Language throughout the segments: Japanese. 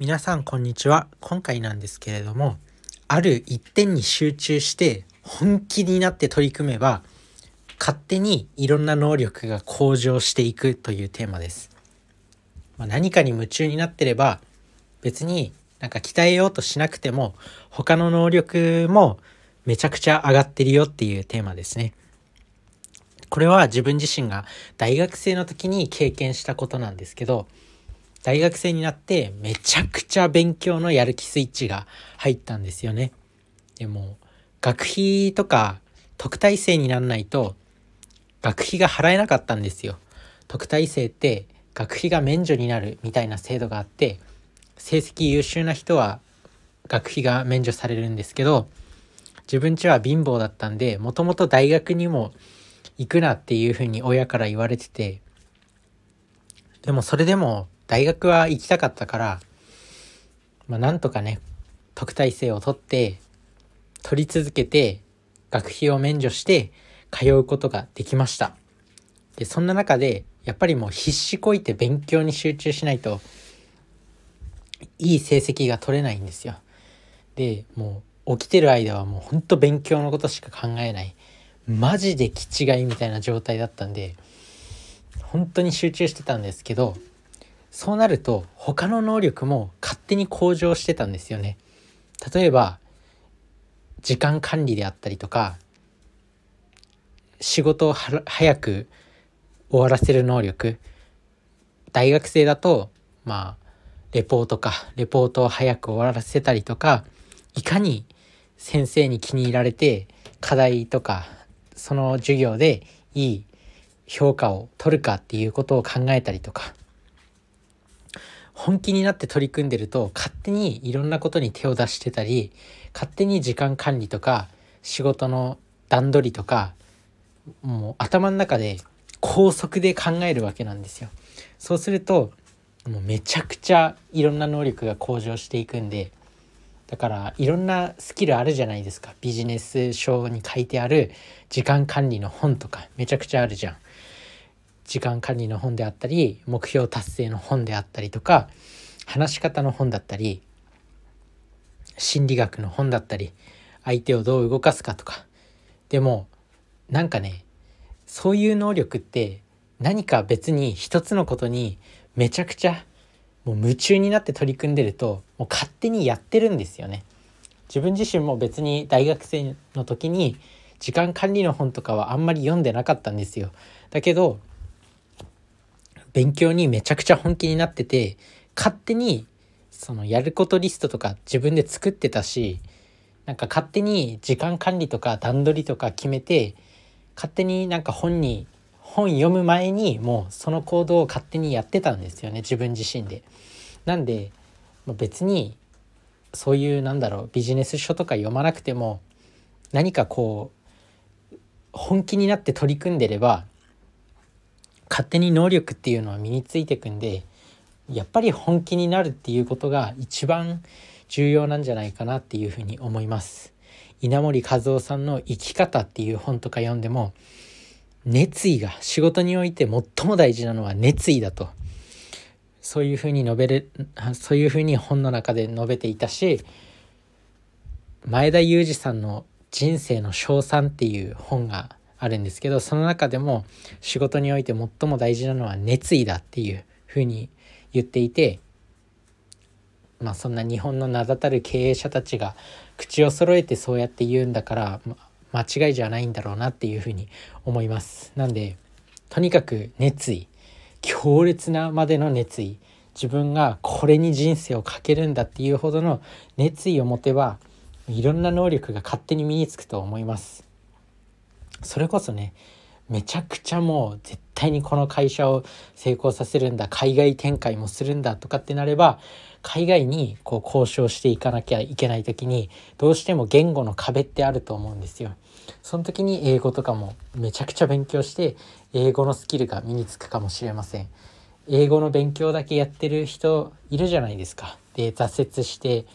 皆さんこんにちは。今回なんですけれどもある一点に集中して本気になって取り組めば勝手にいろんな能力が向上していくというテーマです、まあ、何かに夢中になってれば別になんか鍛えようとしなくても他の能力もめちゃくちゃ上がってるよっていうテーマですね。これは自分自身が大学生の時に経験したことなんですけど大学生になってめちゃくちゃ勉強のやる気スイッチが入ったんですよね。でも学費とか特待生になんないと学費が払えなかったんですよ。特待生って学費が免除になるみたいな制度があって成績優秀な人は学費が免除されるんですけど自分ちは貧乏だったんでもともと大学にも行くなっていうふうに親から言われててでもそれでも大学は行きたかったから、まあ、なんとかね、特待生を取って、取り続けて、学費を免除して、通うことができました。で、そんな中で、やっぱりもう必死こいて勉強に集中しないと、いい成績が取れないんですよ。で、もう起きてる間はもうほんと勉強のことしか考えない。マジで気違いみたいな状態だったんで、本当に集中してたんですけど、そうなると他の能力も勝手に向上してたんですよね。例えば時間管理であったりとか仕事を早く終わらせる能力大学生だとまあレポートかレポートを早く終わらせたりとかいかに先生に気に入られて課題とかその授業でいい評価を取るかっていうことを考えたりとか本気になって取り組んでると勝手にいろんなことに手を出してたり勝手に時間管理とか仕事の段取りとかもう頭の中で高速で考えるわけなんですよ。そうするともうめちゃくちゃいろんな能力が向上していくんでだからいろんなスキルあるじゃないですかビジネス書に書いてある時間管理の本とかめちゃくちゃあるじゃん。時間管理の本であったり目標達成の本であったりとか話し方の本だったり心理学の本だったり相手をどう動かすかとかでもなんかねそういう能力って何か別に一つのことにめちゃくちゃもう夢中になって取り組んでるともう勝手にやってるんですよね。自分自身も別に大学生の時に時間管理の本とかはあんまり読んでなかったんですよ。だけど勉強にめちゃくちゃ本気になってて勝手にそのやることリストとか自分で作ってたしなんか勝手に時間管理とか段取りとか決めて勝手になんか本に本読む前にもうその行動を勝手にやってたんですよね自分自身で。なんで別にそういうなんだろうビジネス書とか読まなくても何かこう本気になって取り組んでれば勝手に能力っていうのは身についてくんでやっぱり本気になるっていうことが一番重要なんじゃないかなっていうふうに思います。稲森和夫さんの生き方っていう本とか読んでも熱意が仕事において最も大事なのは熱意だとそういうふうに述べるそういうふうに本の中で述べていたし前田裕二さんの「人生の称賛」っていう本があるんですけどその中でも仕事において最も大事なのは熱意だっていうふうに言っていてまあそんな日本の名だたる経営者たちが口を揃えてそうやって言うんだから、ま、間違いじゃないんだろうなっていうふうに思います。なんでとにかく熱意強烈なまでの熱意自分がこれに人生をかけるんだっていうほどの熱意を持てばいろんな能力が勝手に身につくと思います。それこそねめちゃくちゃもう絶対にこの会社を成功させるんだ海外展開もするんだとかってなれば海外にこう交渉していかなきゃいけない時にどうしても言語の壁ってあると思うんですよ。その時に英語とかもめちゃくちゃ勉強して英語のスキルが身につくかもしれません。英語の勉強だけやってる人いるじゃないですか。で挫折して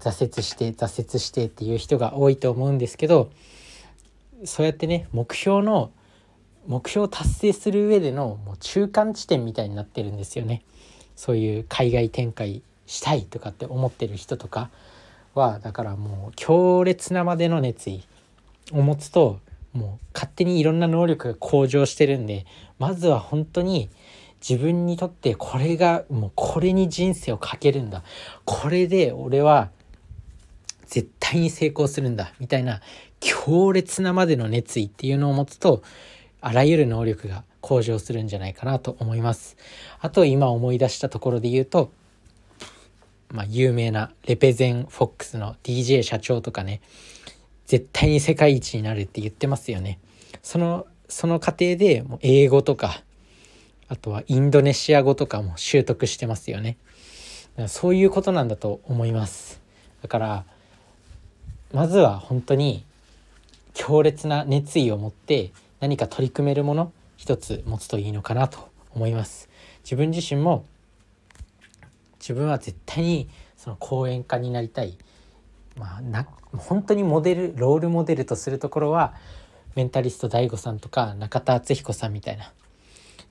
挫折して挫折してっていう人が多いと思うんですけどそうやってね目標の目標を達成する上でのもう中間地点みたいになってるんですよね。そういう海外展開したいとかって思ってる人とかはだからもう強烈なまでの熱意を持つともう勝手にいろんな能力が向上してるんでまずは本当に自分にとってこれがもうこれに人生をかけるんだ。これで俺は絶対に成功するんだみたいな強烈なまでの熱意っていうのを持つとあらゆる能力が向上するんじゃないかなと思います。あと今思い出したところで言うとまあ、有名なレペゼン・フォックスの DJ 社長とかね絶対に世界一になるって言ってますよね。そのその過程でもう英語とかあとはインドネシア語とかも習得してますよね。そういうことなんだと思います。だからまずは本当に強烈な熱意を持って何か取り組めるもの一つ持つといいのかなと思います。自分自身も自分は絶対にその講演家になりたい、まあ、な本当にモデルロールモデルとするところはメンタリスト DAIGO さんとか中田敦彦さんみたいな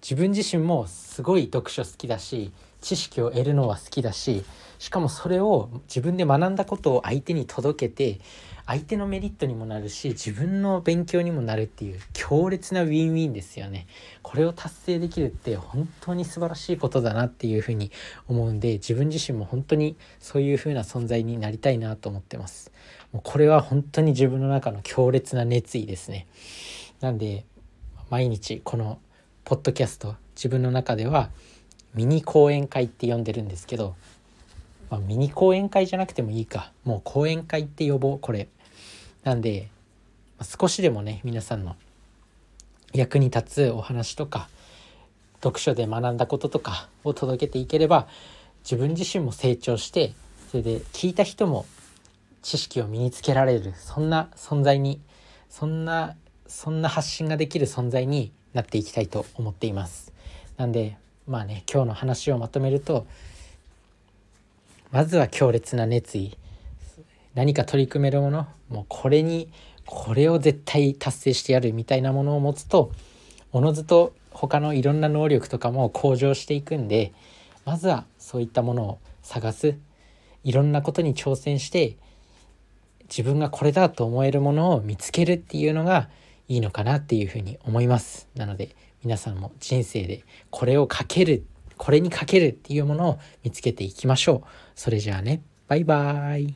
自分自身もすごい読書好きだし知識を得るのは好きだししかもそれを自分で学んだことを相手に届けて相手のメリットにもなるし自分の勉強にもなるっていう強烈なウィンウィンですよね。これを達成できるって本当に素晴らしいことだなっていうふうに思うんで自分自身も本当にそういうふうな存在になりたいなと思ってます。もうこれは本当に自分の中の強烈な熱意ですね。なんで毎日このポッドキャスト自分の中ではミニ講演会って呼んでるんですけど、まあ、ミニ講演会じゃなくてもいいかもう講演会って呼ぼうこれなんでま少しでもね皆さんの役に立つお話とか読書で学んだこととかを届けていければ自分自身も成長してそれで聞いた人も知識を身につけられるそんな存在にそんなそんな発信ができる存在になっていきたいと思っています。なんでまあね今日の話をまとめるとまずは強烈な熱意。何か取り組めるものもうこれにこれを絶対達成してやるみたいなものを持つとおのずと他のいろんな能力とかも向上していくんでまずはそういったものを探す。いろんなことに挑戦して自分がこれだと思えるものを見つけるっていうのがいいのかなっていうふうに思います。なので皆さんも人生でこれをかけるこれにかけるっていうものを見つけていきましょう。それじゃあね。バイバーイ。